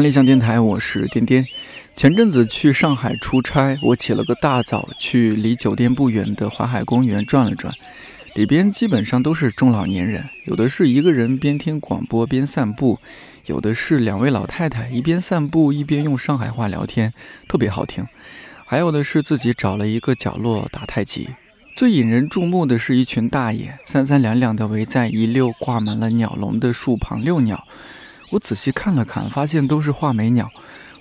看理想电台，我是颠颠。前阵子去上海出差，我起了个大早，去离酒店不远的淮海公园转了转。里边基本上都是中老年人，有的是一个人边听广播边散步，有的是两位老太太一边散步一边用上海话聊天，特别好听。还有的是自己找了一个角落打太极。最引人注目的是一群大爷三三两两地围在一溜挂满了鸟笼的树旁遛鸟。我仔细看了看，发现都是画眉鸟。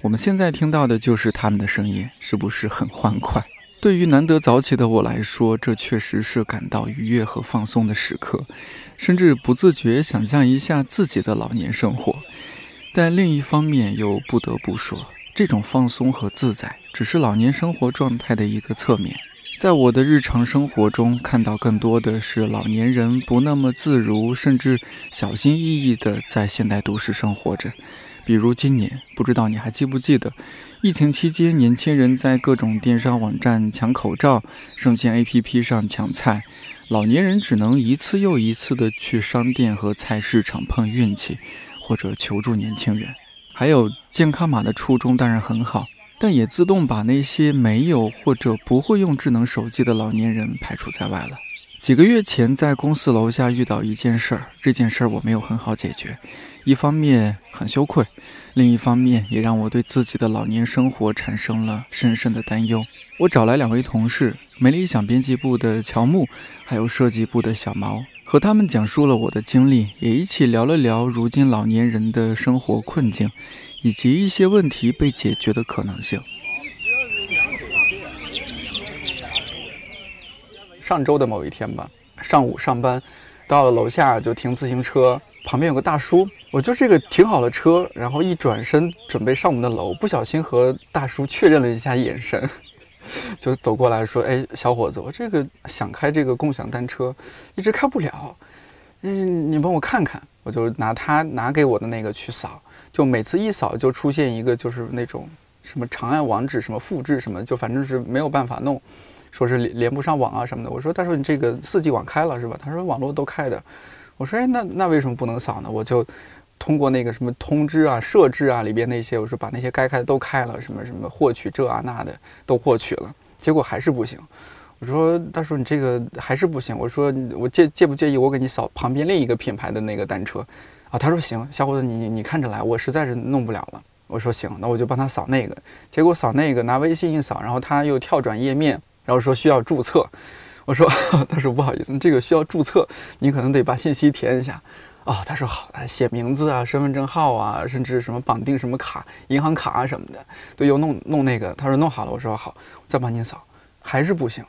我们现在听到的就是它们的声音，是不是很欢快？对于难得早起的我来说，这确实是感到愉悦和放松的时刻，甚至不自觉想象一下自己的老年生活。但另一方面又不得不说，这种放松和自在只是老年生活状态的一个侧面。在我的日常生活中，看到更多的是老年人不那么自如，甚至小心翼翼地在现代都市生活着。比如今年，不知道你还记不记得，疫情期间，年轻人在各种电商网站抢口罩，生鲜 APP 上抢菜，老年人只能一次又一次地去商店和菜市场碰运气，或者求助年轻人。还有健康码的初衷当然很好。但也自动把那些没有或者不会用智能手机的老年人排除在外了。几个月前，在公司楼下遇到一件事儿，这件事儿我没有很好解决，一方面很羞愧，另一方面也让我对自己的老年生活产生了深深的担忧。我找来两位同事，美理想编辑部的乔木，还有设计部的小毛，和他们讲述了我的经历，也一起聊了聊如今老年人的生活困境。以及一些问题被解决的可能性。上周的某一天吧，上午上班，到了楼下就停自行车，旁边有个大叔，我就这个停好了车，然后一转身准备上我们的楼，不小心和大叔确认了一下眼神，就走过来说：“哎，小伙子，我这个想开这个共享单车，一直开不了，嗯，你帮我看看。”我就拿他拿给我的那个去扫。就每次一扫就出现一个，就是那种什么长按网址、什么复制什么，就反正是没有办法弄，说是连连不上网啊什么的。我说：“大叔，你这个四 G 网开了是吧？”他说：“网络都开的。”我说：“哎，那那为什么不能扫呢？”我就通过那个什么通知啊、设置啊里边那些，我说把那些该开的都开了，什么什么获取这啊那的都获取了，结果还是不行。我说：“大叔，你这个还是不行。”我说：“我介介不介意我给你扫旁边另一个品牌的那个单车？”啊，他说行，小伙子，你你你看着来，我实在是弄不了了。我说行，那我就帮他扫那个。结果扫那个，拿微信一扫，然后他又跳转页面，然后说需要注册。我说，他说不好意思，这个需要注册，你可能得把信息填一下。哦，他说好，写名字啊，身份证号啊，甚至什么绑定什么卡，银行卡啊什么的，都又弄弄那个。他说弄好了，我说好，再帮您扫，还是不行，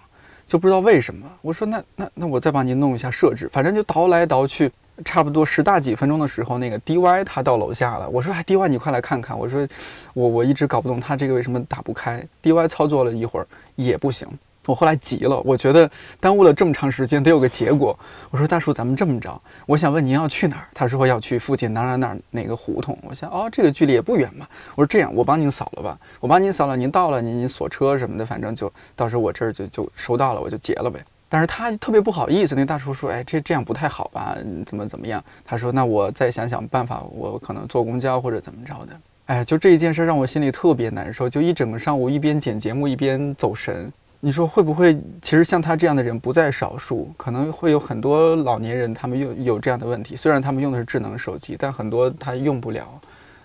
就不知道为什么。我说那那那我再帮您弄一下设置，反正就倒来倒去。差不多十大几分钟的时候，那个 DY 他到楼下了。我说：“哎，DY 你快来看看。”我说：“我我一直搞不懂他这个为什么打不开。”DY 操作了一会儿也不行。我后来急了，我觉得耽误了这么长时间得有个结果。我说：“大叔，咱们这么着，我想问您要去哪儿？”他说：“要去附近哪哪哪哪个胡同。”我想：“哦，这个距离也不远嘛。”我说：“这样，我帮您扫了吧。我帮您扫了，您到了，您您锁车什么的，反正就到时候我这儿就就收到了，我就结了呗。”但是他特别不好意思，那大叔说：“哎，这这样不太好吧？怎么怎么样？”他说：“那我再想想办法，我可能坐公交或者怎么着的。”哎，就这一件事让我心里特别难受，就一整个上午一边剪节目一边走神。你说会不会？其实像他这样的人不在少数，可能会有很多老年人，他们有有这样的问题。虽然他们用的是智能手机，但很多他用不了。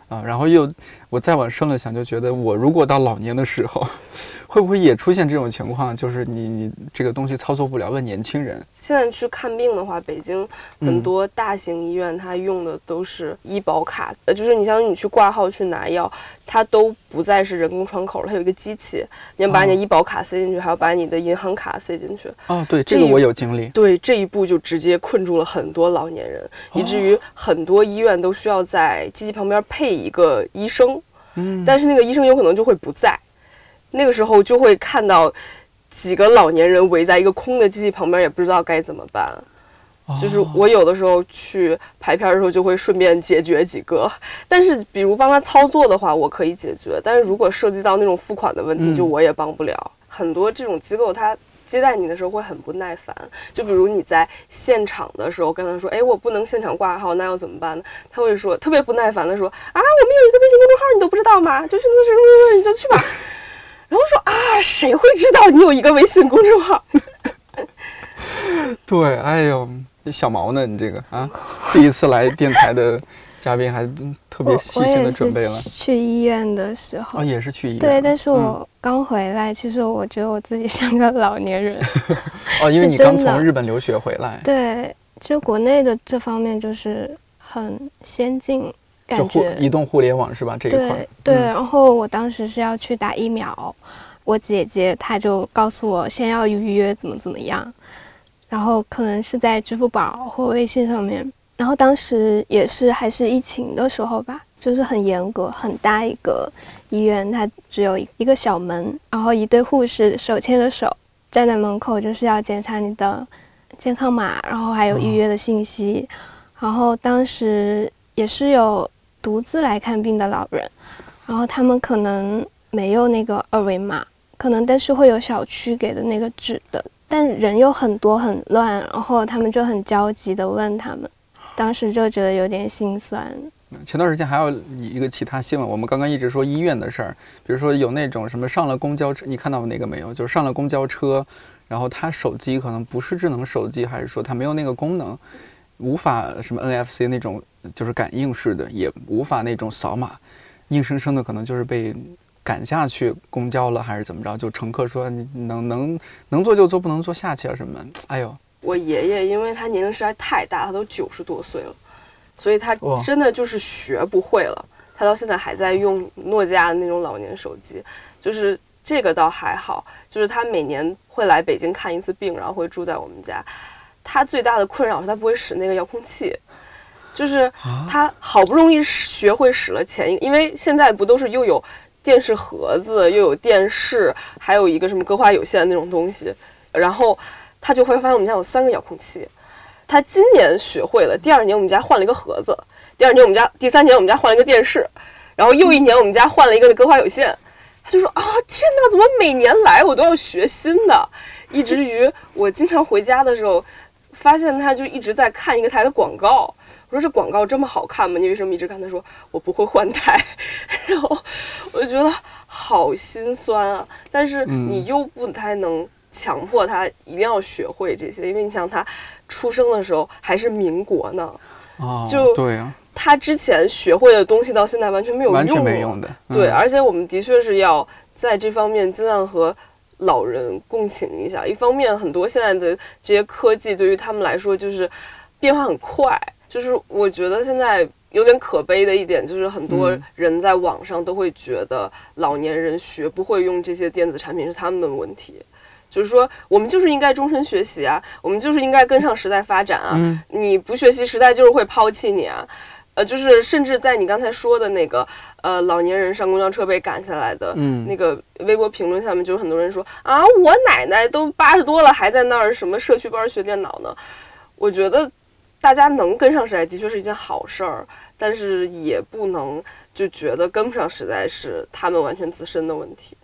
啊，然后又，我再往深了想，就觉得我如果到老年的时候，会不会也出现这种情况？就是你你这个东西操作不了，问年轻人。现在去看病的话，北京很多大型医院它用的都是医保卡，呃，就是你像你去挂号去拿药。它都不再是人工窗口了，它有一个机器，你要把你的医保卡塞进去，还要把你的银行卡塞进去。哦，对，这个我有经历。对，这一步就直接困住了很多老年人，以至于很多医院都需要在机器旁边配一个医生。嗯，但是那个医生有可能就会不在，那个时候就会看到几个老年人围在一个空的机器旁边，也不知道该怎么办。就是我有的时候去排片的时候，就会顺便解决几个。但是，比如帮他操作的话，我可以解决。但是如果涉及到那种付款的问题，就我也帮不了。很多这种机构，它接待你的时候会很不耐烦。就比如你在现场的时候跟他说：“哎，我不能现场挂号，那要怎么办呢？”他会说特别不耐烦的说：“啊，我们有一个微信公众号，你都不知道吗？就是那什么什么，你就去吧。”然后说：“啊，谁会知道你有一个微信公众号？” 对，哎呦，小毛呢？你这个啊，第一次来电台的嘉宾还特别细心的准备了。去医院的时候啊，也是去医院。对，但是我刚回来，其实我觉得我自己像个老年人。哦，因为你刚从日本留学回来。对，其实国内的这方面就是很先进，感觉移动互联网是吧？这一块。对，然后我当时是要去打疫苗，我姐姐她就告诉我先要预约，怎么怎么样。然后可能是在支付宝或微信上面，然后当时也是还是疫情的时候吧，就是很严格，很大一个医院，它只有一个小门，然后一对护士手牵着手站在门口，就是要检查你的健康码，然后还有预约的信息。然后当时也是有独自来看病的老人，然后他们可能没有那个二维码，可能但是会有小区给的那个纸的。但人又很多很乱，然后他们就很焦急的问他们，当时就觉得有点心酸。前段时间还有一个其他新闻，我们刚刚一直说医院的事儿，比如说有那种什么上了公交车，你看到那个没有？就是上了公交车，然后他手机可能不是智能手机，还是说他没有那个功能，无法什么 NFC 那种就是感应式的，也无法那种扫码，硬生生的可能就是被。赶下去公交了还是怎么着？就乘客说你能能能坐就坐，不能坐下去啊什么？哎呦，我爷爷因为他年龄实在太大，他都九十多岁了，所以他真的就是学不会了。他到现在还在用诺基亚的那种老年手机，就是这个倒还好，就是他每年会来北京看一次病，然后会住在我们家。他最大的困扰是他不会使那个遥控器，就是他好不容易学会使了前一，因为现在不都是又有。电视盒子又有电视，还有一个什么歌华有线那种东西，然后他就会发现我们家有三个遥控器。他今年学会了，第二年我们家换了一个盒子，第二年我们家，第三年我们家换了一个电视，然后又一年我们家换了一个歌华有线。他就说啊，天哪，怎么每年来我都要学新的？以至于我经常回家的时候，发现他就一直在看一个台的广告。我说这广告这么好看吗？你为什么一直看？他说我不会换台，然后我就觉得好心酸啊。但是你又不太能强迫他一定要学会这些，因为你想他出生的时候还是民国呢，就对啊，他之前学会的东西到现在完全没有用，完全没用的。对，而且我们的确是要在这方面尽量和老人共情一下。一方面，很多现在的这些科技对于他们来说就是变化很快。就是我觉得现在有点可悲的一点，就是很多人在网上都会觉得老年人学不会用这些电子产品是他们的问题。就是说，我们就是应该终身学习啊，我们就是应该跟上时代发展啊。你不学习，时代就是会抛弃你啊。呃，就是甚至在你刚才说的那个呃，老年人上公交车被赶下来的那个微博评论下面，就有很多人说啊，我奶奶都八十多了，还在那儿什么社区班学电脑呢。我觉得。大家能跟上时代的确是一件好事儿，但是也不能就觉得跟不上时代是他们完全自身的问题。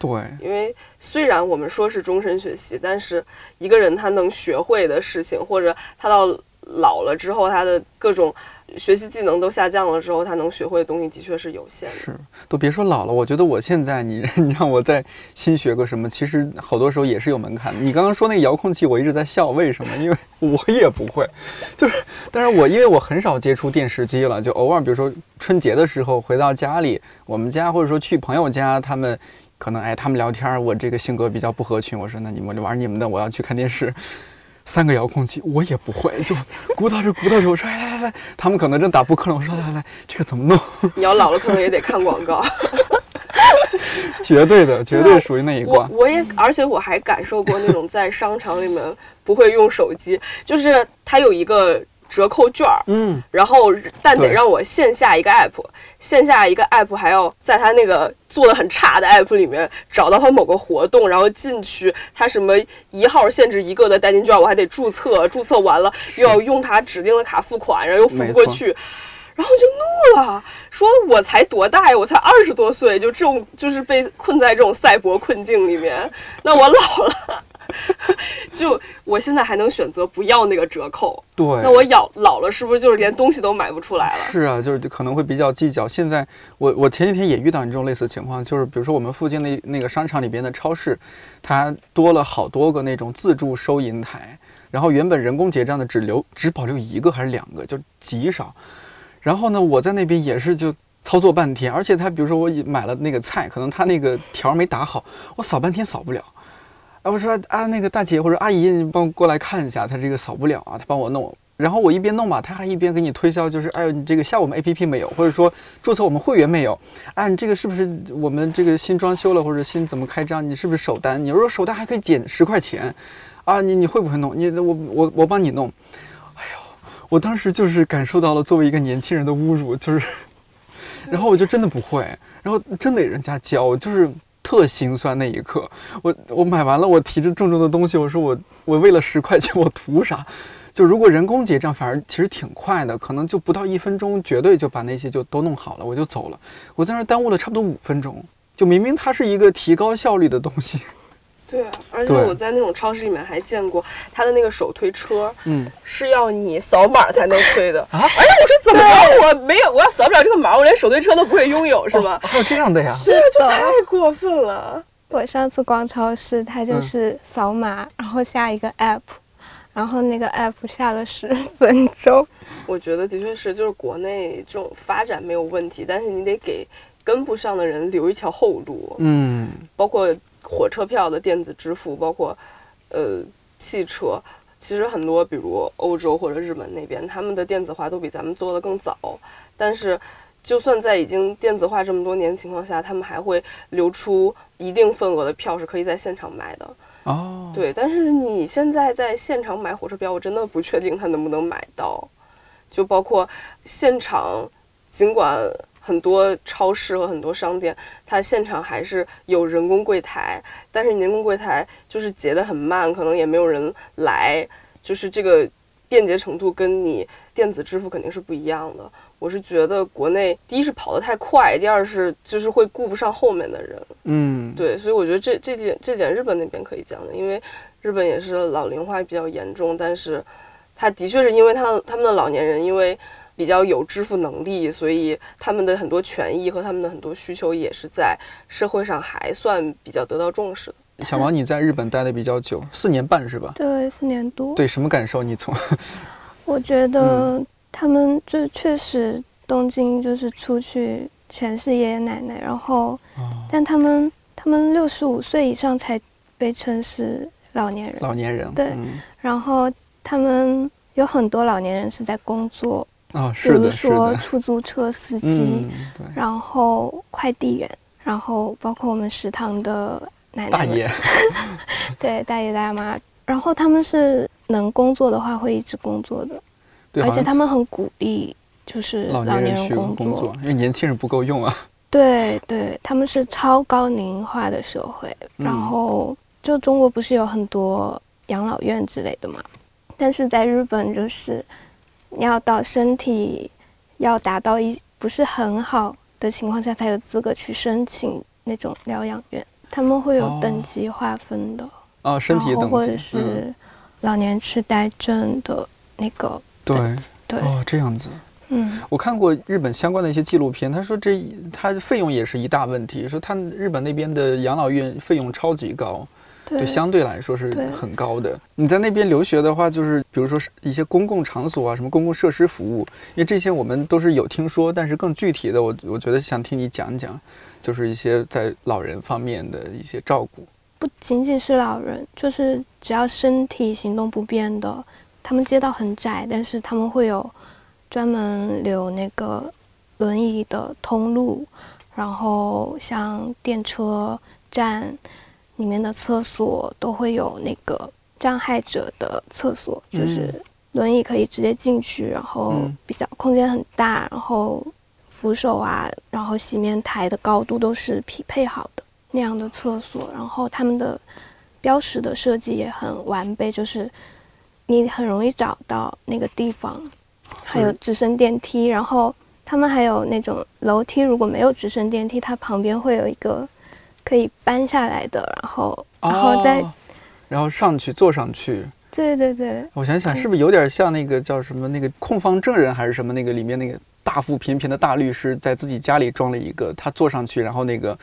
对，因为虽然我们说是终身学习，但是一个人他能学会的事情，或者他到老了之后他的各种。学习技能都下降了之后，他能学会的东西的确是有限的。是，都别说老了，我觉得我现在，你 你让我再新学个什么，其实好多时候也是有门槛的。你刚刚说那个遥控器，我一直在笑，为什么？因为 我也不会，就是，但是我因为我很少接触电视机了，就偶尔，比如说春节的时候回到家里，我们家或者说去朋友家，他们可能哎，他们聊天，我这个性格比较不合群，我说那你们玩你们的，我要去看电视。三个遥控器我也不会，就 鼓捣着鼓捣着，我说来来来来，他们可能正打扑克呢，我说来来来，这个怎么弄？你要老了可能也得看广告，绝对的，绝对属于那一挂。我也，而且我还感受过那种在商场里面不会用手机，就是它有一个。折扣券儿，嗯，然后但得让我线下一个 app，线下一个 app 还要在他那个做的很差的 app 里面找到他某个活动，然后进去，他什么一号限制一个的代金券，我还得注册，注册完了又要用他指定的卡付款，然后又付不过去，然后就怒了，说我才多大呀，我才二十多岁，就这种就是被困在这种赛博困境里面，那我老了。就我现在还能选择不要那个折扣，对，那我老老了是不是就是连东西都买不出来了？是啊，就是可能会比较计较。现在我我前几天也遇到你这种类似情况，就是比如说我们附近的那个商场里边的超市，它多了好多个那种自助收银台，然后原本人工结账的只留只保留一个还是两个，就极少。然后呢，我在那边也是就操作半天，而且他比如说我买了那个菜，可能他那个条没打好，我扫半天扫不了。啊，我说啊，那个大姐或者阿姨，你帮我过来看一下，他这个扫不了啊，他帮我弄。然后我一边弄吧，他还一边给你推销，就是哎，你这个下我们 A P P 没有，或者说注册我们会员没有？哎，你这个是不是我们这个新装修了或者新怎么开张？你是不是首单？你说首单还可以减十块钱，啊，你你会不会弄？你我我我帮你弄。哎呦，我当时就是感受到了作为一个年轻人的侮辱，就是，然后我就真的不会，然后真得人家教，就是特心酸那一刻。我我买完了，我提着重重的东西，我说我我为了十块钱，我图啥？就如果人工结账，反而其实挺快的，可能就不到一分钟，绝对就把那些就都弄好了，我就走了。我在那耽误了差不多五分钟，就明明它是一个提高效率的东西。对啊，而且我在那种超市里面还见过他的那个手推车，嗯，是要你扫码才能推的啊。哎呀，我说怎么了？我没有，我要扫不了这个码，我连手推车都不会拥有，是吧？还有这样的呀？对啊，就太过分了。我上次逛超市，它就是扫码，然后下一个 app，然后那个 app 下了十分钟。我觉得的确是，就是国内这种发展没有问题，但是你得给跟不上的人留一条后路。嗯，包括火车票的电子支付，包括呃汽车，其实很多，比如欧洲或者日本那边，他们的电子化都比咱们做的更早。但是，就算在已经电子化这么多年情况下，他们还会留出一定份额的票是可以在现场买的。哦，对，但是你现在在现场买火车票，我真的不确定他能不能买到。就包括现场，尽管很多超市和很多商店，它现场还是有人工柜台，但是你人工柜台就是结得很慢，可能也没有人来，就是这个便捷程度跟你电子支付肯定是不一样的。我是觉得国内第一是跑得太快，第二是就是会顾不上后面的人。嗯，对，所以我觉得这这点这点日本那边可以讲的，因为日本也是老龄化比较严重，但是他的确是因为他他们的老年人因为比较有支付能力，所以他们的很多权益和他们的很多需求也是在社会上还算比较得到重视的。小王，你在日本待的比较久，四年半是吧？对，四年多。对，什么感受？你从 我觉得他们就确实东京就是出去全是爷爷奶奶，然后，但他们他们六十五岁以上才被称是老年人。老年人对，然后他们有很多老年人是在工作，啊，比是的，如说，出租车司机，然后快递员，然后包括我们食堂的奶奶大爷，对大爷大妈，然后他们是能工作的话会一直工作的，对，而且他们很鼓励就是老老年人工工作，因为年轻人不够用啊。对对，他们是超高龄化的社会，嗯然后就中国不是有很多养老院之类的嘛，但是在日本就是你要到身体要达到一不是很好的情况下才有资格去申请那种疗养院，他们会有哦等级划分的，啊，身体等级或者是老年痴呆症的那个对，对，哦，这样子。嗯。我看过日本相关的一些纪录片，他说这他费用也是一大问题，说他日本那边的养老院费用超级高，对，相对来说是很高的。你在那边留学的话，就是比如说是一些公共场所啊，什么公共设施服务，因为这些我们都是有听说，但是更具体的，我我觉得想听你讲讲，就是一些在老人方面的一些照顾。不仅仅是老人，就是只要身体行动不便的，他们街道很窄，但是他们会有专门留那个轮椅的通路，然后像电车站里面的厕所都会有那个障碍者的厕所，就是轮椅可以直接进去，然后嗯。比较空间很大，然后扶手啊，然后洗面台的高度都是匹配好的。那样的厕所，然后他们的标识的设计也很完备，就是你很容易找到那个地方，还有直升电梯，然后他们还有那种楼梯，如果没有直升电梯，它旁边会有一个可以搬下来的，然后然后再哦然后上去坐上去。对对对，我想想，是不是有点像那个叫什么那个控方证人还是什么那个里面那个大腹便便的大律师，在自己家里装了一个，他坐上去，然后那个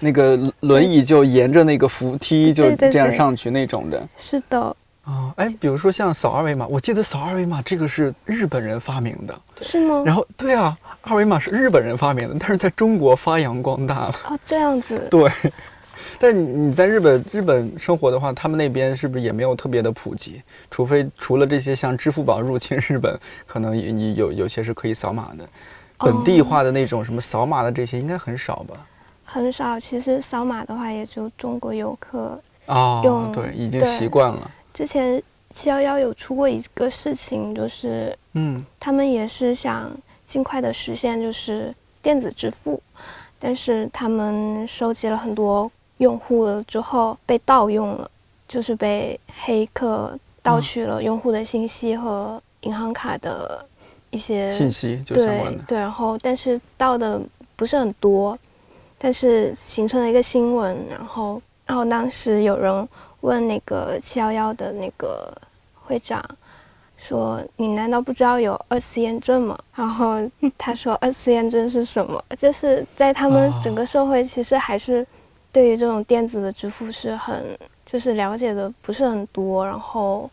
那个轮椅就沿着那个扶梯就这样上去那种的。是的，哦，哎，比如说像扫二维码，我记得扫二维码这个是日本人发明的，是吗？然后对啊，二维码是日本人发明的，但是在中国发扬光大了。哦，这样子，对，但你你在日本日本生活的话，他们那边是不是也没有特别的普及？除非除了这些像支付宝入侵日本，可能你有有些是可以扫码的，本地化的那种什么扫码的这些应该很少吧？很少。其实扫码的话，也就中国游客。哦，用对，已经习惯了。之前七幺幺有出过一个事情，就是嗯，他们也是想尽快的实现就是电子支付，但是他们收集了很多用户了之后被盗用了，就是被黑客盗取了用户的信息和银行卡的一些信息就相对关的。对，然后但是盗的不是很多，但是形成了一个新闻，然后然后当时有人问那个七幺幺的那个会长说：“你难道不知道有二次验证吗？”然后他说：“二次验证是什么？就是在他们哦整个社会，其实还是对于这种电子的支付是很就是了解的不是很多，然后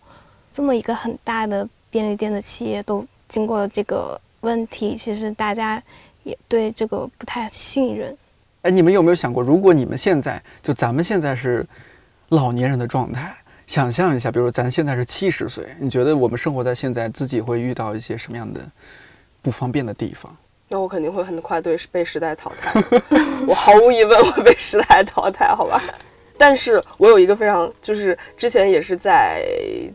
这么一个很大的便利店的企业都经过了这个问题，其实大家也对这个不太信任。哎，你们有没有想过，如果你们现在就咱们现在是老年人的状态，想象一下，比如咱现在是七十岁，你觉得我们生活在现在，自己会遇到一些什么样的不方便的地方？那我肯定会很快对被时代淘汰，我毫无疑问会被时代淘汰，好吧？但是我有一个非常，就是之前也是在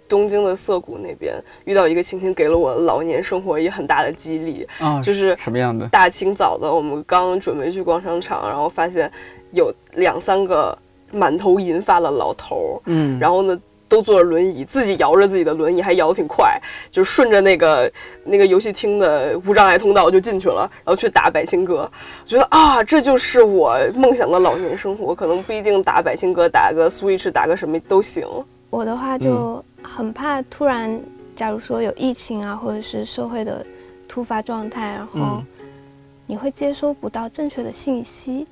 东京的涩谷那边遇到一个情形，给了我老年生活也很大的激励。啊，就是什么样的？大清早的，我们刚准备去逛商场，然后发现有两三个满头银发的老头儿，嗯，然后呢都坐着轮椅，自己摇着自己的轮椅，还摇得挺快，就顺着那个那个游戏厅的无障碍通道就进去了，然后去打百星哥。我觉得啊，这就是我梦想的老年生活，可能不一定打百星哥，打个 Switch，打个什么都行。我的话就很怕突然，假如说有疫情啊，或者是社会的突发状态，然后嗯你会接收不到正确的信息。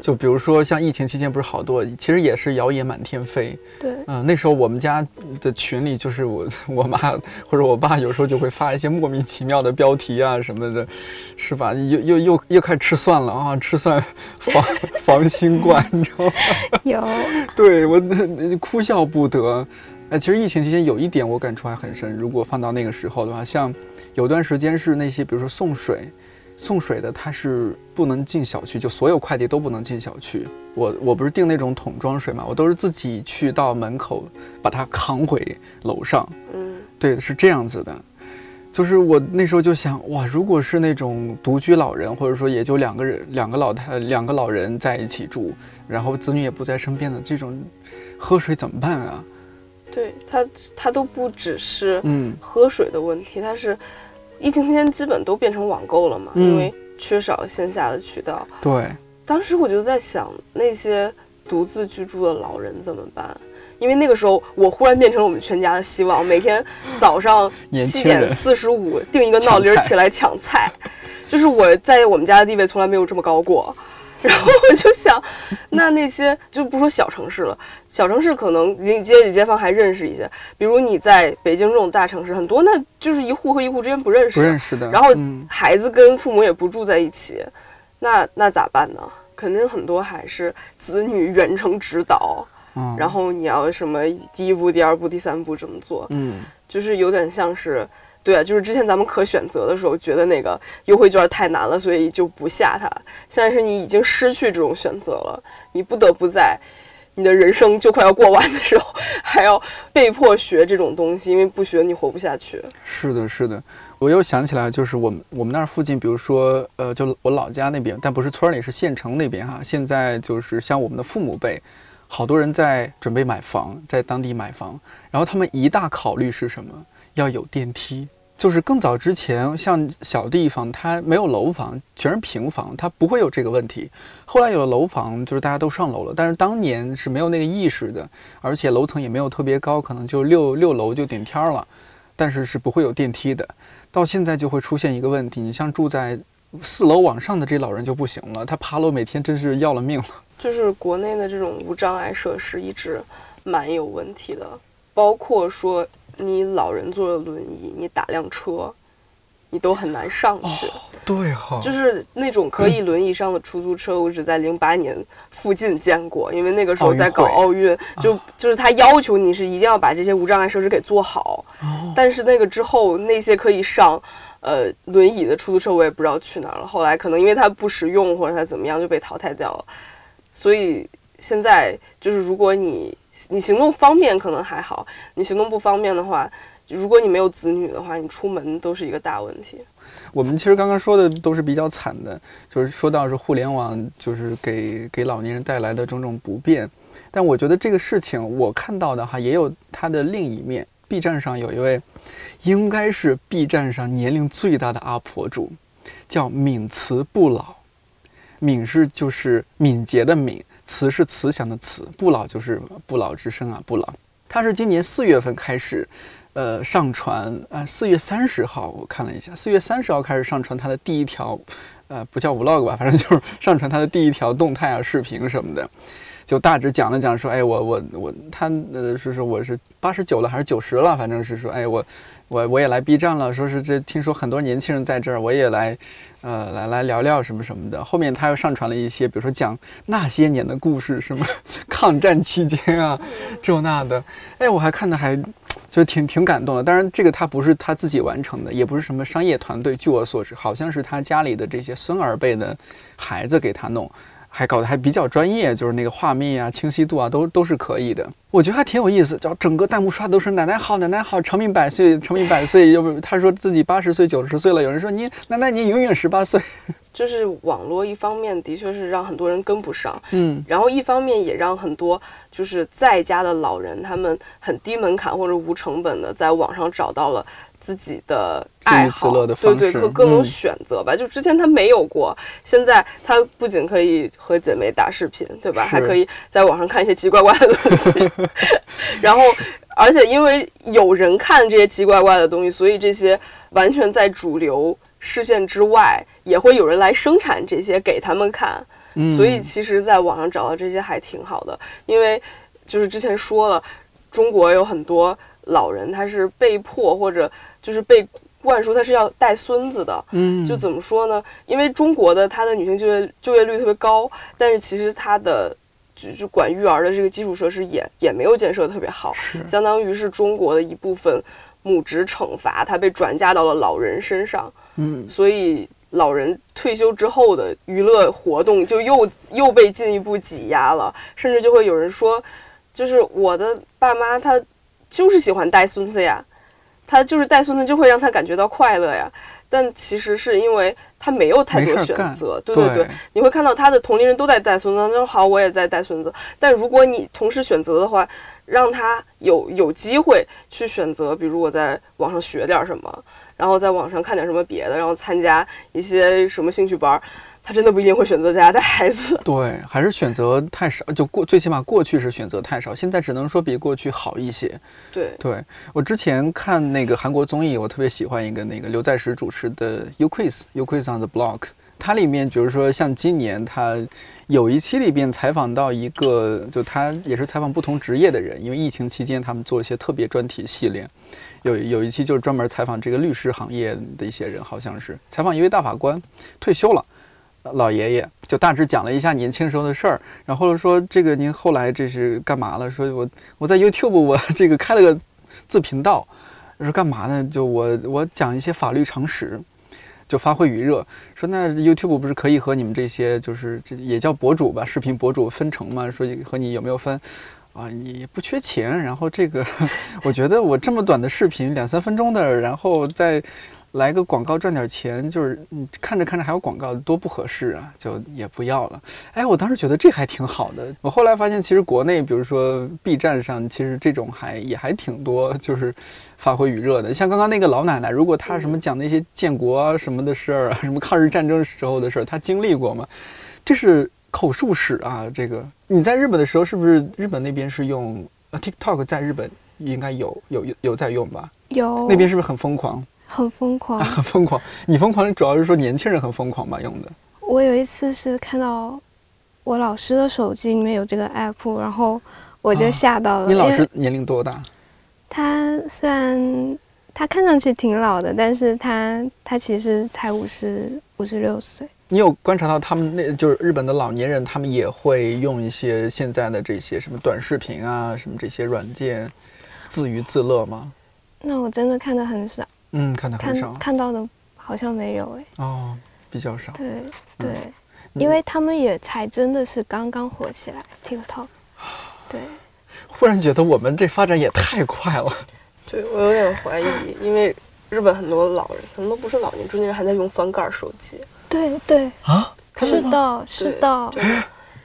就比如说像疫情期间，不是好多，其实也是谣言满天飞。对，嗯、那时候我们家的群里，就是我 我妈或者我爸有时候就会发一些莫名其妙的标题啊什么的，是吧？又又又又开始吃蒜了啊，吃蒜 防防新冠，你知道吗？有 对我哭笑不得。哎，其实疫情期间有一点我感触还很深，如果放到那个时候的话，像有段时间是那些比如说送水，送水的它是不能进小区，就所有快递都不能进小区。我我不是订那种桶装水嘛，我都是自己去到门口把它扛回楼上。嗯，对，是这样子的。就是我那时候就想，哇，如果是那种独居老人，或者说也就两个人、两个老太、两个老人在一起住，然后子女也不在身边的这种，喝水怎么办啊？对他他都不只是嗯喝水的问题，它是疫情期间基本都变成网购了嘛，嗯因为缺少线下的渠道。对，当时我就在想，那些独自居住的老人怎么办？因为那个时候，我忽然变成了我们全家的希望。每天早上 七点四十五定一个闹铃儿起来抢菜，就是我在我们家的地位从来没有这么高过。然后我就想，那那些就不说小城市了，小城市可能邻街里街坊还认识一些，比如你在北京这种大城市，很多那就是一户和一户之间不认识，不认识的。然后嗯孩子跟父母也不住在一起，那那咋办呢？肯定很多还是子女远程指导，嗯，然后你要什么第一步、第二步、第三步怎么做，嗯，就是有点像是，对，就是之前咱们可选择的时候，觉得那个优惠券太难了，所以就不下它。现在是你已经失去这种选择了，你不得不在你的人生就快要过完的时候，还要被迫学这种东西，因为不学你活不下去。是的，是的。我又想起来，就是我们我们那儿附近，比如说，呃，就我老家那边，但不是村里，是县城那边哈。现在就是像我们的父母辈，好多人在准备买房，在当地买房，然后他们一大考虑是什么？要有电梯。就是更早之前，像小地方它没有楼房，全是平房，它不会有这个问题。后来有了楼房，就是大家都上楼了，但是当年是没有那个意识的，而且楼层也没有特别高，可能就六六楼就顶天了，但是是不会有电梯的。到现在就会出现一个问题，你像住在四楼往上的。这老人就不行了，他爬楼每天真是要了命了。就是国内的。这种无障碍设施一直蛮有问题的，包括说你老人坐着轮椅，你打辆车，你都很难上去。对哈，就是那种可以轮椅上的出租车，我只在零八年附近见过，因为那个时候在搞奥运，就就是他要求你是一定要把这些无障碍设施给做好。但是那个之后，那些可以上呃轮椅的出租车，我也不知道去哪儿了。后来可能因为它不实用或者它怎么样，就被淘汰掉了。所以现在就是，如果你你行动方便可能还好，你行动不方便的话，如果你没有子女的话，你出门都是一个大问题。我们其实刚刚说的都是比较惨的，就是说到是互联网，就是给给老年人带来的种种不便。但我觉得这个事情我看到的哈，也有它的另一面。B 站上有一位，应该是 B 站上年龄最大的 UP 主，叫敏慈不老。敏是就是敏捷的敏，慈是慈祥的慈，不老就是不老之身啊，不老。他是今年四月份开始，呃，上传啊，四月三十号我看了一下，四月三十号开始上传他的第一条，呃，不叫 Vlog 吧，反正就是上传他的第一条动态啊、视频什么的，就大致讲了讲说，哎，我我我，他呃是说我是八十九了还是九十了，反正是说，哎，我我我也来 B 站了，说是这听说很多年轻人在这儿，我也来。呃，来来聊聊什么什么的。后面他又上传了一些，比如说讲那些年的故事，什么 抗战期间啊，这那的。哎，我还看的还就挺挺感动的。当然，这个他不是他自己完成的，也不是什么商业团队。据我所知，好像是他家里的这些孙儿辈的孩子给他弄。还搞得还比较专业，就是那个画面啊、清晰度啊，都都是可以的。我觉得还挺有意思，叫整个弹幕刷的都是“奶奶好，奶奶好，长命百岁，长命百岁”。要不他说自己八十岁、九十岁了，有人说你奶奶你永远十八岁。就是网络一方面的确是让很多人跟不上，嗯，然后一方面也让很多就是在家的老人他们很低门槛或者无成本的在网上找到了。自己的爱好，对对，和各种选择吧。就之前他没有过，现在他不仅可以和姐妹打视频，对吧？还可以在网上看一些奇奇怪怪的东西。然后，而且因为有人看这些奇奇怪怪的东西，所以这些完全在主流视线之外，也会有人来生产这些给他们看。所以，其实在网上找到这些还挺好的。因为就是之前说了，中国有很多老人，他是被迫或者。就是被灌输他是要带孙子的，嗯，就怎么说呢？因为中国的他的女性就业就业率特别高，但是其实他的就就管育儿的这个基础设施也也没有建设特别好，相当于是中国的一部分母职惩罚，它被转嫁到了老人身上，嗯，所以老人退休之后的娱乐活动就又又被进一步挤压了，甚至就会有人说，就是我的爸妈他就是喜欢带孙子呀。他就是带孙子，就会让他感觉到快乐呀。但其实是因为他没有太多选择，对对对。你会看到他的同龄人都在带孙子，那好，我也在带孙子。但如果你同时选择的话，让他有有机会去选择，比如我在网上学点什么，然后在网上看点什么别的，然后参加一些什么兴趣班。他真的不一定会选择在家带孩子，对，还是选择太少。就过，最起码过去是选择太少，现在只能说比过去好一些。对，对我之前看那个韩国综艺，我特别喜欢一个那个刘在石主持的《You Quiz》，《You Quiz on the Block》。它里面，比如说像今年，他有一期里边采访到一个，就他也是采访不同职业的人，因为疫情期间他们做一些特别专题系列。有有一期就是专门采访这个律师行业的一些人，好像是采访一位大法官，退休了。老爷爷就大致讲了一下年轻时候的事儿，然后说这个您后来这是干嘛了？说我我在 YouTube 我这个开了个自频道，说干嘛呢？就我我讲一些法律常识，就发挥余热。说那 YouTube 不是可以和你们这些就是这也叫博主吧，视频博主分成吗？说和你有没有分？啊，你不缺钱，然后这个 我觉得我这么短的视频两三分钟的，然后再。来个广告赚点钱，就是你看着看着还有广告，多不合适啊，就也不要了。哎，我当时觉得这还挺好的。我后来发现，其实国内，比如说 B 站上，其实这种还也还挺多，就是发挥余热的。像刚刚那个老奶奶，如果她什么讲那些建国啊什么的事儿啊，什么抗日战争时候的事儿，她经历过吗？这是口述史啊。这个你在日本的时候，是不是日本那边是用 TikTok？在日本应该有有有有在用吧？有那边是不是很疯狂？很疯狂啊，，很 疯狂。你疯狂主要是说年轻人很疯狂吧？用的我有一次是看到我老师的手机里面有这个 app，然后我就啊吓到了。你老师年龄多大？他虽然他看上去挺老的，但是他他其实才五十五十六岁。你有观察到他们那就是日本的老年人，他们也会用一些现在的这些什么短视频啊，什么这些软件自娱自乐吗？那我真的看的很少，嗯，看的很看少看到的好像没有哎。哦，比较少。对对，嗯因为他们也才真的是刚刚火起来，TikTok。对，忽然觉得我们这发展也太快了。对我有点怀疑，因为日本很多老人，可能都不是老年，中年人还在用翻盖手机。对对，啊，他们是的，是对的，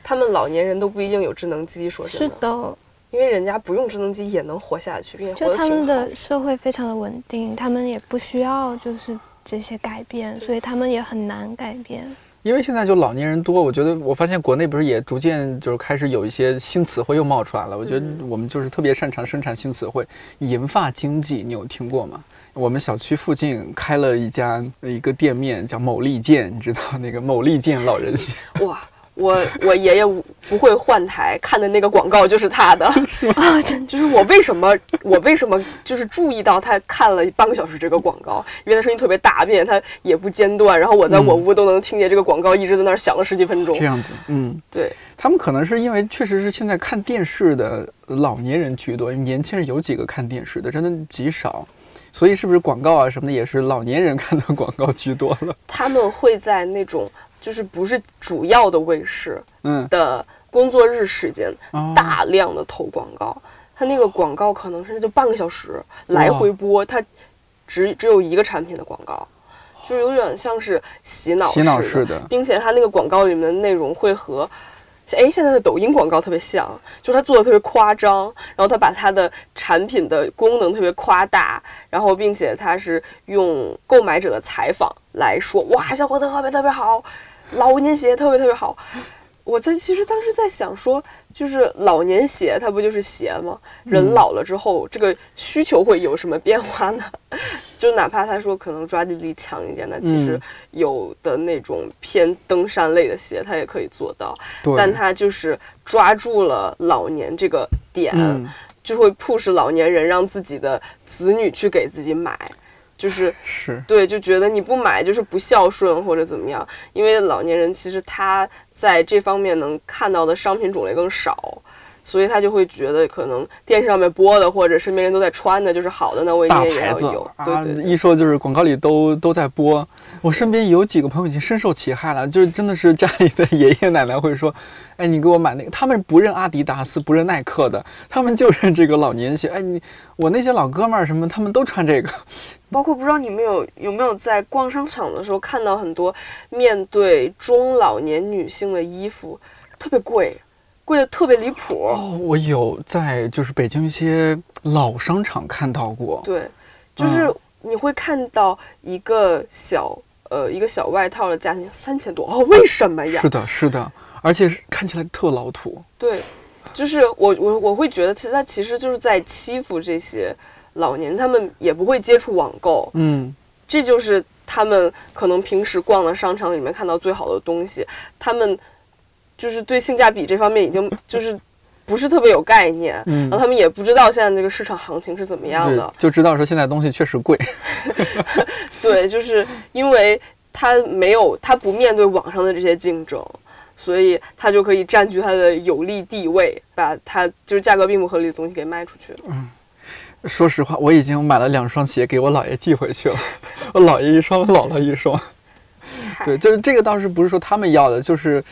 他们老年人都不一定有智能机，说是真的，的。因为人家不用智能机也能活下去，并且活得就他们的社会非常的稳定，他们也不需要就是这些改变，所以他们也很难改变。因为现在就老年人多，我觉得我发现国内不是也逐渐就是开始有一些新词汇又冒出来了。我觉得嗯我们就是特别擅长生产新词汇，银发经济，你有听过吗？我们小区附近开了一家一个店面，叫某利健，你知道那个某利健老人鞋？哇。我我爷爷不会换台，看的那个广告就是他的，啊，真就是我为什么我为什么就是注意到他看了半个小时这个广告，因为他声音特别大，并且他也不间断，然后我在嗯我屋都能听见这个广告一直在那儿响了十几分钟这。样子，嗯，对，他们可能是因为确实是现在看电视的老年人居多，年轻人有几个看电视的，真的极少。所以是不是广告啊什么的也是老年人看的广告居多了？他们会在那种就是不是主要的卫视嗯，的工作日时间哦。大量的投广告，它那个广告可能是就半个小时来回播，它只只有一个产品的广告，就有点像是洗脑洗脑式式的，并且它那个广告里面的内容会和。哎，现在的抖音广告特别像，就是它做的特别夸张，然后它把它的产品的功能特别夸大，然后并且它是用购买者的采访来说，哇，效果特别特别好，老年鞋特别特别好。我这其实当时在想说，就是老年鞋它不就是鞋吗？人嗯老了之后，这个需求会有什么变化呢？就哪怕他说可能抓地力强一点，那其实嗯有的那种偏登山类的鞋，它也可以做到，但它就是抓住了老年这个点，嗯，就会迫使老年人让自己的子女去给自己买，就是是，对，就觉得你不买就是不孝顺或者怎么样，因为老年人其实他在这方面能看到的商品种类更少。所以他就会觉得，可能电视上面播的，或者身边人都在穿的，就是好的，那我大也也要有。对啊对，对，一说就是广告里都都在播。我身边有几个朋友已经深受其害了，就是真的是家里的 爷爷奶奶会说，哎，你给我买那个，他们不认阿迪达斯，不认耐克的，他们就认这个老年鞋。哎，你我那些老哥们儿什么，他们都穿这个。包括不知道你们有有没有在逛商场的时候看到很多面对中老年女性的衣服，特别贵，贵的特别离谱。哦，我有在就是北京一些老商场看到过。对，就是嗯你会看到一个小呃一个小外套的价钱三千多哦，为什么呀是？的，是的，而且是看起来特老土。对，就是我我我会觉得，其实他其实就是在欺负这些老年，他们也不会接触网购，嗯，这就是他们可能平时逛的商场里面看到最好的东西，他们就是对性价比这方面已经就是不是特别有概念，嗯然后他们也不知道现在这个市场行情是怎么样的，，就知道说现在东西确实贵。对，就是因为他没有他不面对网上的这些竞争。所以他就可以占据他的有利地位，把他就是价格并不合理的东西给卖出去。说实话，我已经买了两双鞋给我姥爷寄回去了，我姥爷一双，姥姥一双。对，就是这个倒是不是说他们要的，就是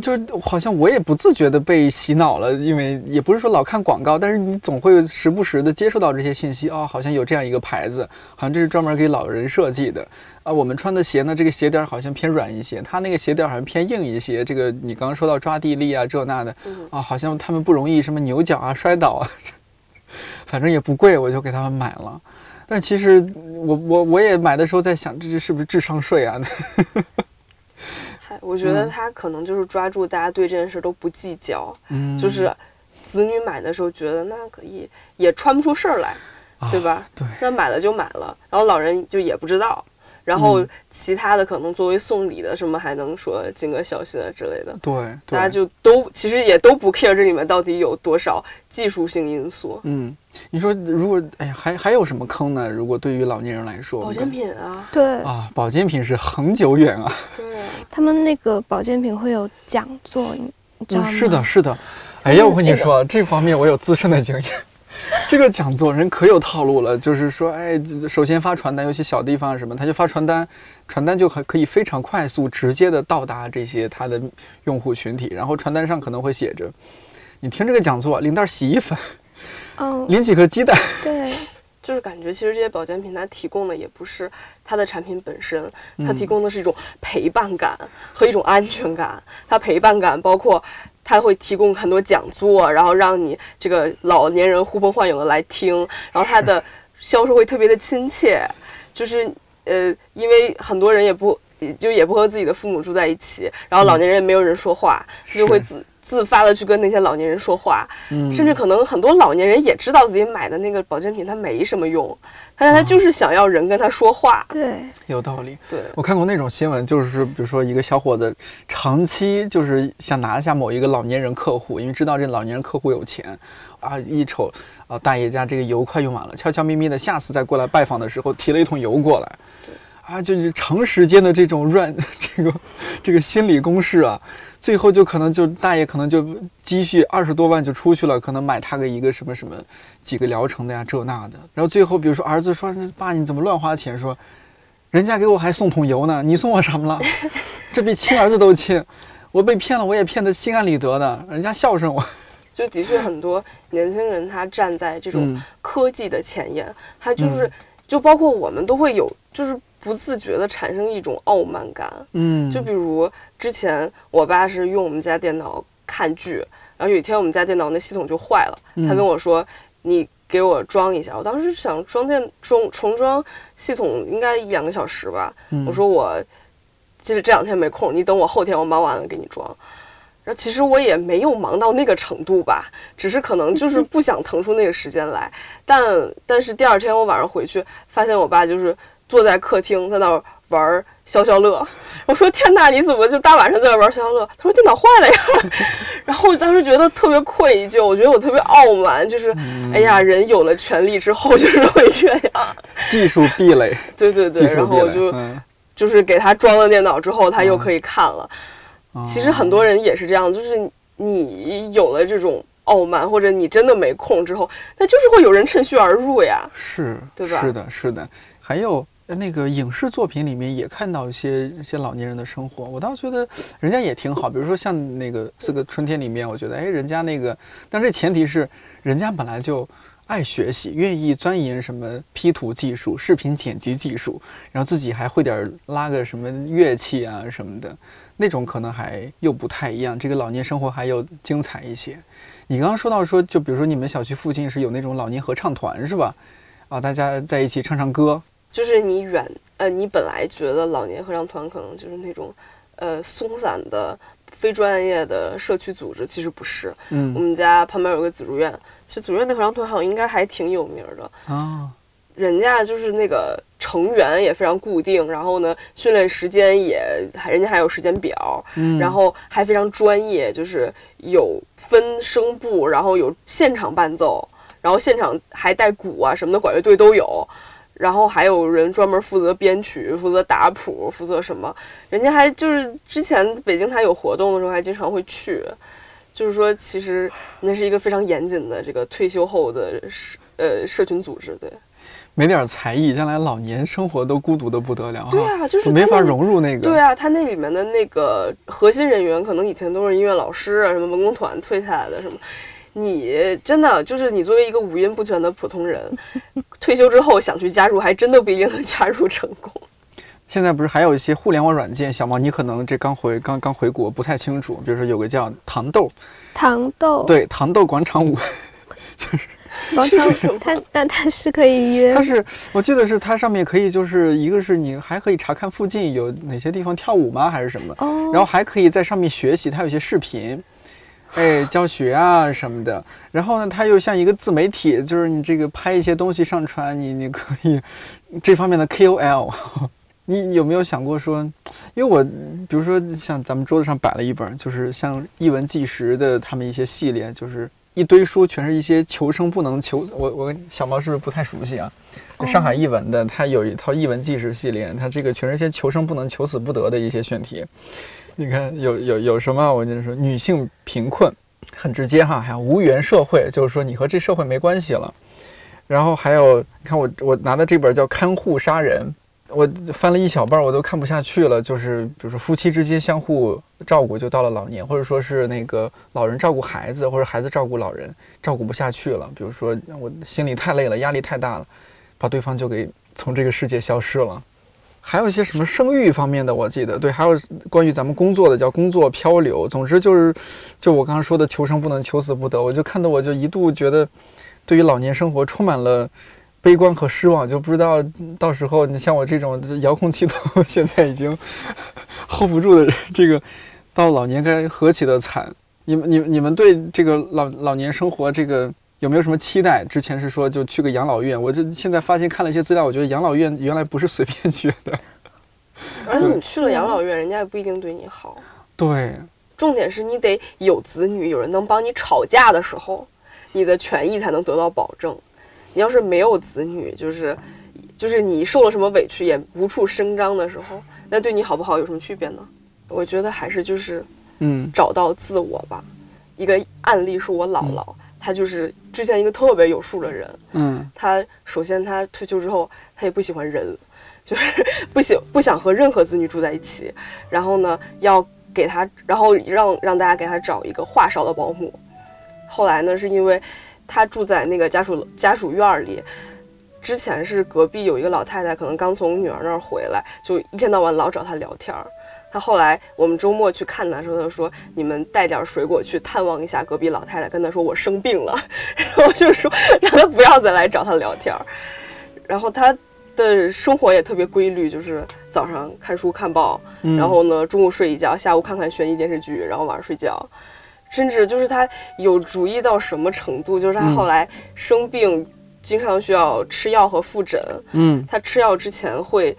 就是好像我也不自觉的被洗脑了，因为也不是说老看广告，但是你总会时不时的接受到这些信息哦，好像有这样一个牌子，好像这是专门给老人设计的啊。我们穿的鞋呢，这个鞋垫好像偏软一些，他那个鞋垫好像偏硬一些。这个你刚刚说到抓地力啊，这那的啊，好像他们不容易什么扭脚啊、摔倒啊，反正也不贵，我就给他们买了。但其实我我我也买的时候在想，这是不是智商税啊？嗨，我觉得他可能就是抓住大家对这件事都不计较，嗯，就是子女买的时候觉得那可以也穿不出事儿来，对吧？对，那买了就买了，然后老人就也不知道。然后其他的可能作为送礼的什么还能说尽个小心啊之类的，对，大家就都其实也都不 care 这里面到底有多少技术性因素。嗯，你说如果哎呀还还有什么坑呢？如果对于老年人来说，保健品啊，对啊，保健品是恒久远啊。对，他们那个保健品会有讲座，你知道吗？是的，是的。哎呀，我跟你说，这方面我有自身的经验。这个讲座人可有套路了，就是说，哎，首先发传单，尤其小地方什么，他就发传单，传单就很可以非常快速、直接的到达这些他的用户群体。然后传单上可能会写着：“你听这个讲座，领袋洗衣粉，嗯，领几颗鸡蛋。”对，就是感觉其实这些保健品它提供的也不是它的产品本身，它提供的是一种陪伴感和一种安全感。它陪伴感包括。他会提供很多讲座，然后让你这个老年人呼朋唤友的来听，然后他的销售会特别的亲切，就是呃，因为很多人也不就也不和自己的父母住在一起，然后老年人也没有人说话，他就会自。自发的去跟那些老年人说话，甚至可能很多老年人也知道自己买的那个保健品它没什么用，但是他就是想要人跟他说话。对，有道理。对。我看过那种新闻，就是比如说一个小伙子长期就是想拿下某一个老年人客户，因为知道这老年人客户有钱，啊，一瞅啊大爷家这个油快用完了，悄悄咪咪的下次再过来拜访的时候提了一桶油过来，啊，就是长时间的这种软 这个这个心理攻势啊。最后就可能就大爷可能就积蓄二十多万就出去了，可能买他个一个什么什么几个疗程的呀这那的，然后最后比如说儿子说爸你怎么乱花钱？说人家给我还送桶油呢，你送我什么了？这比亲儿子都亲，我被骗了我也骗得心安理得的，人家孝顺我。就的确很多年轻人他站在这种科技的前沿，他就是就包括我们都会有就是。不自觉的产生一种傲慢感，嗯，就比如之前我爸是用我们家电脑看剧，然后有一天我们家电脑那系统就坏了，他跟我说：“你给我装一下。”我当时想装电重重装系统应该一两个小时吧，我说我其实这两天没空，你等我后天我忙完了给你装。然后其实我也没有忙到那个程度吧，只是可能就是不想腾出那个时间来。但但是第二天我晚上回去发现我爸就是。坐在客厅，在那儿玩消消乐。我说：“天呐，你怎么就大晚上在那玩消消乐？”他说：“电脑坏了呀。”然后我当时觉得特别愧疚，我觉得我特别傲慢，就是哎呀，人有了权利之后就是会这样。技术壁垒。对对对，然后我就就是给他装了电脑之后，他又可以看了。其实很多人也是这样，就是你有了这种傲慢，或者你真的没空之后，那就是会有人趁虚而入呀。是，对吧？是的，是的，还有。那个影视作品里面也看到一些一些老年人的生活，我倒觉得人家也挺好。比如说像那个《四个春天》里面，我觉得哎，人家那个，但这前提是人家本来就爱学习，愿意钻研什么 P 图技术、视频剪辑技术，然后自己还会点拉个什么乐器啊什么的，那种可能还又不太一样。这个老年生活还要精彩一些。你刚刚说到说，就比如说你们小区附近是有那种老年合唱团是吧？啊，大家在一起唱唱歌。就是你远呃，你本来觉得老年合唱团可能就是那种，呃，松散的、非专业的社区组织，其实不是。嗯，我们家旁边有个紫竹院，其实紫竹院那合唱团好像应该还挺有名的啊。人家就是那个成员也非常固定，然后呢，训练时间也还人家还有时间表，嗯，然后还非常专业，就是有分声部，然后有现场伴奏，然后现场还带鼓啊什么的，管乐队都有。然后还有人专门负责编曲、负责打谱、负责什么？人家还就是之前北京他有活动的时候，还经常会去。就是说，其实那是一个非常严谨的这个退休后的社呃社群组织。对，没点才艺，将来老年生活都孤独的不得了。对啊，就是没法融入那个。对啊，他那里面的那个核心人员，可能以前都是音乐老师啊，什么文工团退下来的什么。你真的就是你作为一个五音不全的普通人，退休之后想去加入，还真的不一定能加入成功。现在不是还有一些互联网软件？小毛，你可能这刚回刚刚回国，不太清楚。比如说有个叫糖豆，糖豆，对，糖豆广场舞，广场舞，它但它是可以约，它是我记得是它上面可以就是一个是你还可以查看附近有哪些地方跳舞吗？还是什么？哦，然后还可以在上面学习，它有些视频，哎，教学啊什么的。然后呢，它又像一个自媒体，就是你这个拍一些东西上传，你你可以这方面的 KOL。你有没有想过说，因为我比如说像咱们桌子上摆了一本，就是像译文纪实的他们一些系列，就是一堆书，全是一些求生不能求。我我小毛是不是不太熟悉啊？上海译文的，它有一套译文纪实系列，它这个全是些求生不能、求死不得的一些选题。你看有有有什么？我跟你说，女性贫困很直接哈，还有无缘社会，就是说你和这社会没关系了。然后还有，你看我我拿的这本叫《看护杀人》。我翻了一小半，我都看不下去了。就是比如说夫妻之间相互照顾，就到了老年，或者说是那个老人照顾孩子，或者孩子照顾老人，照顾不下去了。比如说我心里太累了，压力太大了，把对方就给从这个世界消失了。还有一些什么生育方面的，我记得对，还有关于咱们工作的叫工作漂流。总之就是，就我刚刚说的求生不能，求死不得。我就看到我就一度觉得，对于老年生活充满了。悲观和失望，就不知道到时候你像我这种遥控器都现在已经 hold 不住的人，这个到老年该何其的惨！你们、你、你们对这个老老年生活这个有没有什么期待？之前是说就去个养老院，我这现在发现看了一些资料，我觉得养老院原来不是随便去的。而且你去了养老院，人家也不一定对你好。对，重点是你得有子女，有人能帮你吵架的时候，你的权益才能得到保证。你要是没有子女，就是，就是你受了什么委屈也无处声张的时候，那对你好不好有什么区别呢？我觉得还是就是，嗯，找到自我吧。一个案例是我姥姥，她就是之前一个特别有数的人，嗯，他首先他退休之后，他也不喜欢人，就是 不喜不想和任何子女住在一起，然后呢，要给他，然后让让大家给他找一个话少的保姆。后来呢，是因为。他住在那个家属家属院里，之前是隔壁有一个老太太，可能刚从女儿那儿回来，就一天到晚老找他聊天儿。他后来我们周末去看他的时候，他说：“你们带点水果去探望一下隔壁老太太，跟他说我生病了。”然后就说让他不要再来找他聊天儿。然后他的生活也特别规律，就是早上看书看报，然后呢中午睡一觉，下午看看悬疑电视剧，然后晚上睡觉。甚至就是他有主意到什么程度，就是他后来生病，经常需要吃药和复诊。嗯，他吃药之前会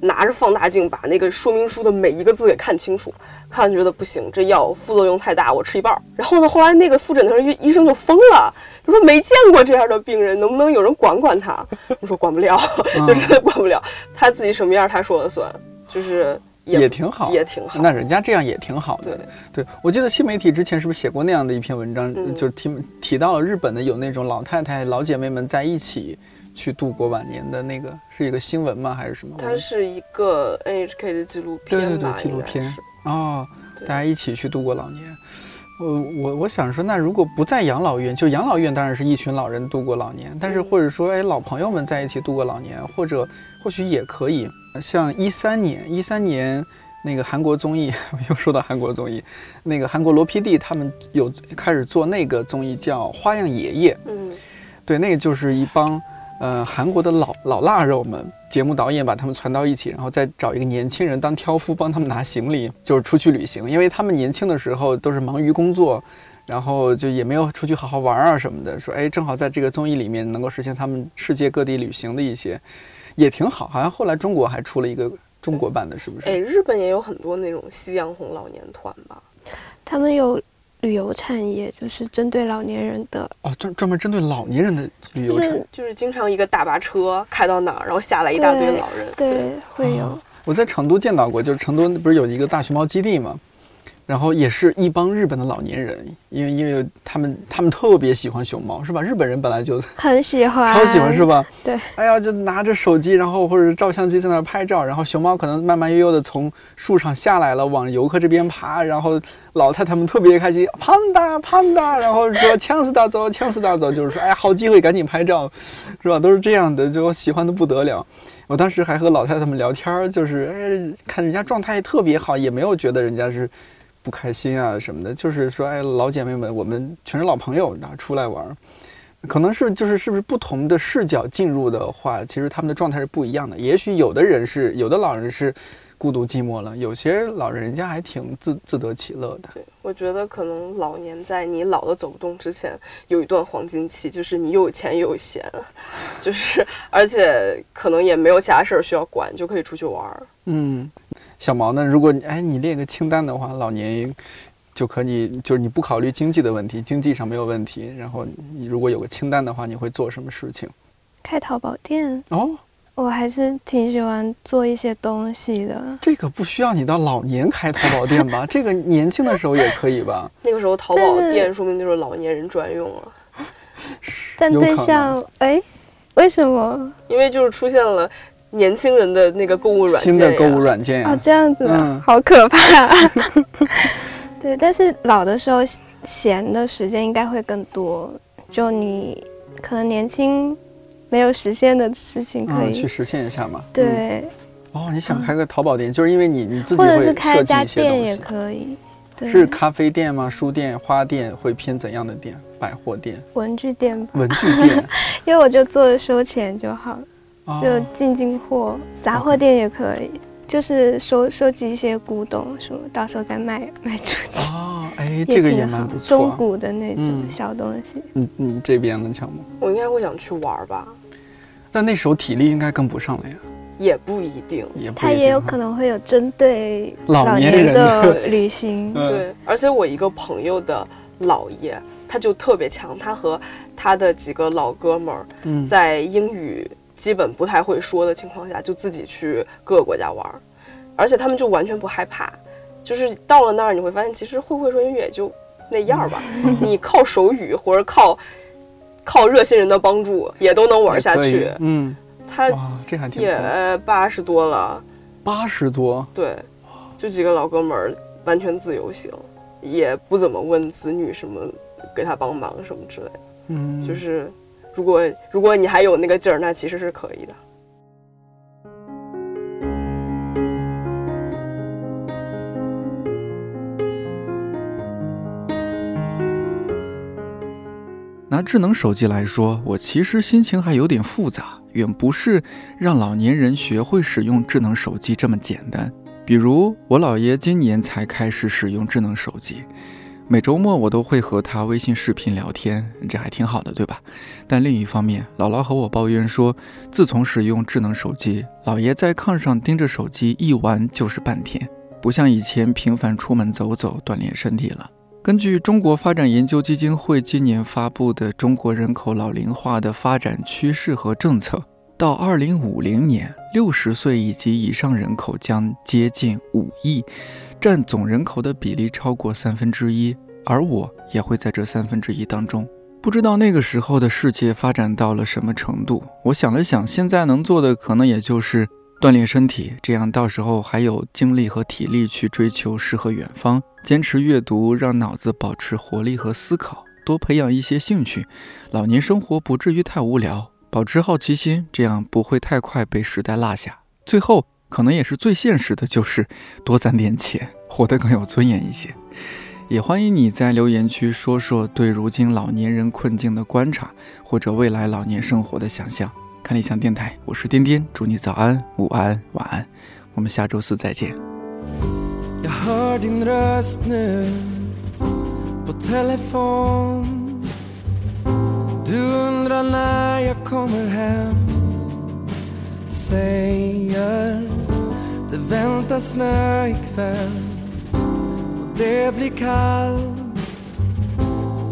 拿着放大镜把那个说明书的每一个字给看清楚，看完觉得不行，这药副作用太大，我吃一半。然后呢，后来那个复诊的时候，医生就疯了，就说没见过这样的病人，能不能有人管管他？我说管不了，就真的 管不了，他自己什么样他说了算，就是。也挺好，也挺好。那人家这样也挺好的。对，对我记得新媒体之前是不是写过那样的一篇文章，就是提提到了日本的有那种老太太、老姐妹们在一起去度过晚年的那个是一个新闻吗？还是什么？它是一个 NHK 的纪录片，对对对，纪录片。哦，大家一起去度过老年。我我我想说，那如果不在养老院，就养老院当然是一群老人度过老年，但是或者说，哎，老朋友们在一起度过老年，或者或许也可以。像一三年，一三年那个韩国综艺，又说到韩国综艺，那个韩国罗 PD 他们有开始做那个综艺叫《花样爷爷》。嗯，对，那个就是一帮呃韩国的老老腊肉们，节目导演把他们攒到一起，然后再找一个年轻人当挑夫，帮他们拿行李，就是出去旅行。因为他们年轻的时候都是忙于工作，然后就也没有出去好好玩啊什么的。说哎，正好在这个综艺里面能够实现他们世界各地旅行的一些。也挺好，好像后来中国还出了一个中国版的，是不是？哎，日本也有很多那种夕阳红老年团吧？他们有旅游产业，就是针对老年人的。哦，专专门针对老年人的旅游产业，就是经常一个大巴车开到哪儿，然后下来一大堆老人。对，会有。我在成都见到过，就是成都不是有一个大熊猫基地吗？然后也是一帮日本的老年人，因为因为他们他们特别喜欢熊猫，是吧？日本人本来就很喜欢，超喜欢，是吧？对。哎呀，就拿着手机，然后或者照相机在那儿拍照，然后熊猫可能慢慢悠悠的从树上下来了，往游客这边爬，然后老太太们特别开心，胖哒胖哒，然后说呛死大走，呛死大走，就是说哎呀，好机会，赶紧拍照，是吧？都是这样的，就喜欢的不得了。我当时还和老太太们聊天，就是哎，看人家状态特别好，也没有觉得人家是。不开心啊什么的，就是说，哎，老姐妹们，我们全是老朋友，然后出来玩，可能是就是是不是不同的视角进入的话，其实他们的状态是不一样的。也许有的人是有的老人是孤独寂寞了，有些老人家还挺自自得其乐的。对，我觉得可能老年在你老的走不动之前，有一段黄金期，就是你又有钱又有闲，就是而且可能也没有其他事儿需要管，就可以出去玩。嗯。小毛呢？如果哎，你列个清单的话，老年就可以，就是你不考虑经济的问题，经济上没有问题。然后你如果有个清单的话，你会做什么事情？开淘宝店哦，我还是挺喜欢做一些东西的。这个不需要你到老年开淘宝店吧？这个年轻的时候也可以吧？那个时候淘宝店说明就是老年人专用了。但对象哎，为什么？因为就是出现了。年轻人的那个购物软件，新的购物软件啊，这样子的，好可怕。对，但是老的时候闲的时间应该会更多，就你可能年轻没有实现的事情，可以去实现一下嘛。对。哦，你想开个淘宝店，就是因为你你自己或者是开家店也可以。是咖啡店吗？书店、花店会偏怎样的店？百货店、文具店、文具店。因为我就做收钱就好了。就进进货，杂货店也可以，就是收收集一些古董什么，到时候再卖卖出去。哦，哎，这个也蛮不错，中古的那种小东西。你你，这边呢，强吗？我应该会想去玩吧，但那时候体力应该跟不上了呀。也不一定，也他也有可能会有针对老年人的旅行。对，而且我一个朋友的姥爷，他就特别强，他和他的几个老哥们儿在英语。基本不太会说的情况下，就自己去各个国家玩，而且他们就完全不害怕，就是到了那儿你会发现，其实会不会说英语也就那样吧，你靠手语或者靠靠热心人的帮助也都能玩下去。嗯，他这还挺也八十多了，八十多，对，就几个老哥们儿，完全自由行，也不怎么问子女什么给他帮忙什么之类的，嗯，就是。如果如果你还有那个劲儿，那其实是可以的。拿智能手机来说，我其实心情还有点复杂，远不是让老年人学会使用智能手机这么简单。比如我姥爷今年才开始使用智能手机。每周末我都会和他微信视频聊天，这还挺好的，对吧？但另一方面，姥姥和我抱怨说，自从使用智能手机，姥爷在炕上盯着手机一玩就是半天，不像以前频繁出门走走锻炼身体了。根据中国发展研究基金会今年发布的《中国人口老龄化的发展趋势和政策》，到二零五零年，六十岁以及以上人口将接近五亿。占总人口的比例超过三分之一，而我也会在这三分之一当中。不知道那个时候的世界发展到了什么程度。我想了想，现在能做的可能也就是锻炼身体，这样到时候还有精力和体力去追求诗和远方。坚持阅读，让脑子保持活力和思考，多培养一些兴趣，老年生活不至于太无聊。保持好奇心，这样不会太快被时代落下。最后。可能也是最现实的，就是多攒点钱，活得更有尊严一些。也欢迎你在留言区说说对如今老年人困境的观察，或者未来老年生活的想象。看理想电台，我是颠颠，祝你早安、午安、晚安。我们下周四再见。säger Det väntar snö ikväll och det blir kallt.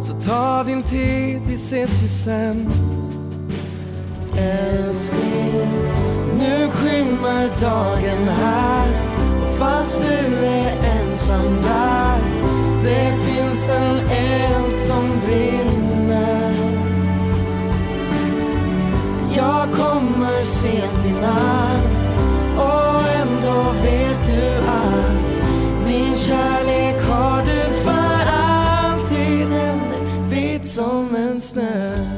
Så ta din tid, vi ses ju sen. Älskling, nu skymmer dagen här. Och fast du är ensam där det finns en eld som brinner. Jag kommer sent i natt och ändå vet du att min kärlek har du för alltid. Den vit som en snö.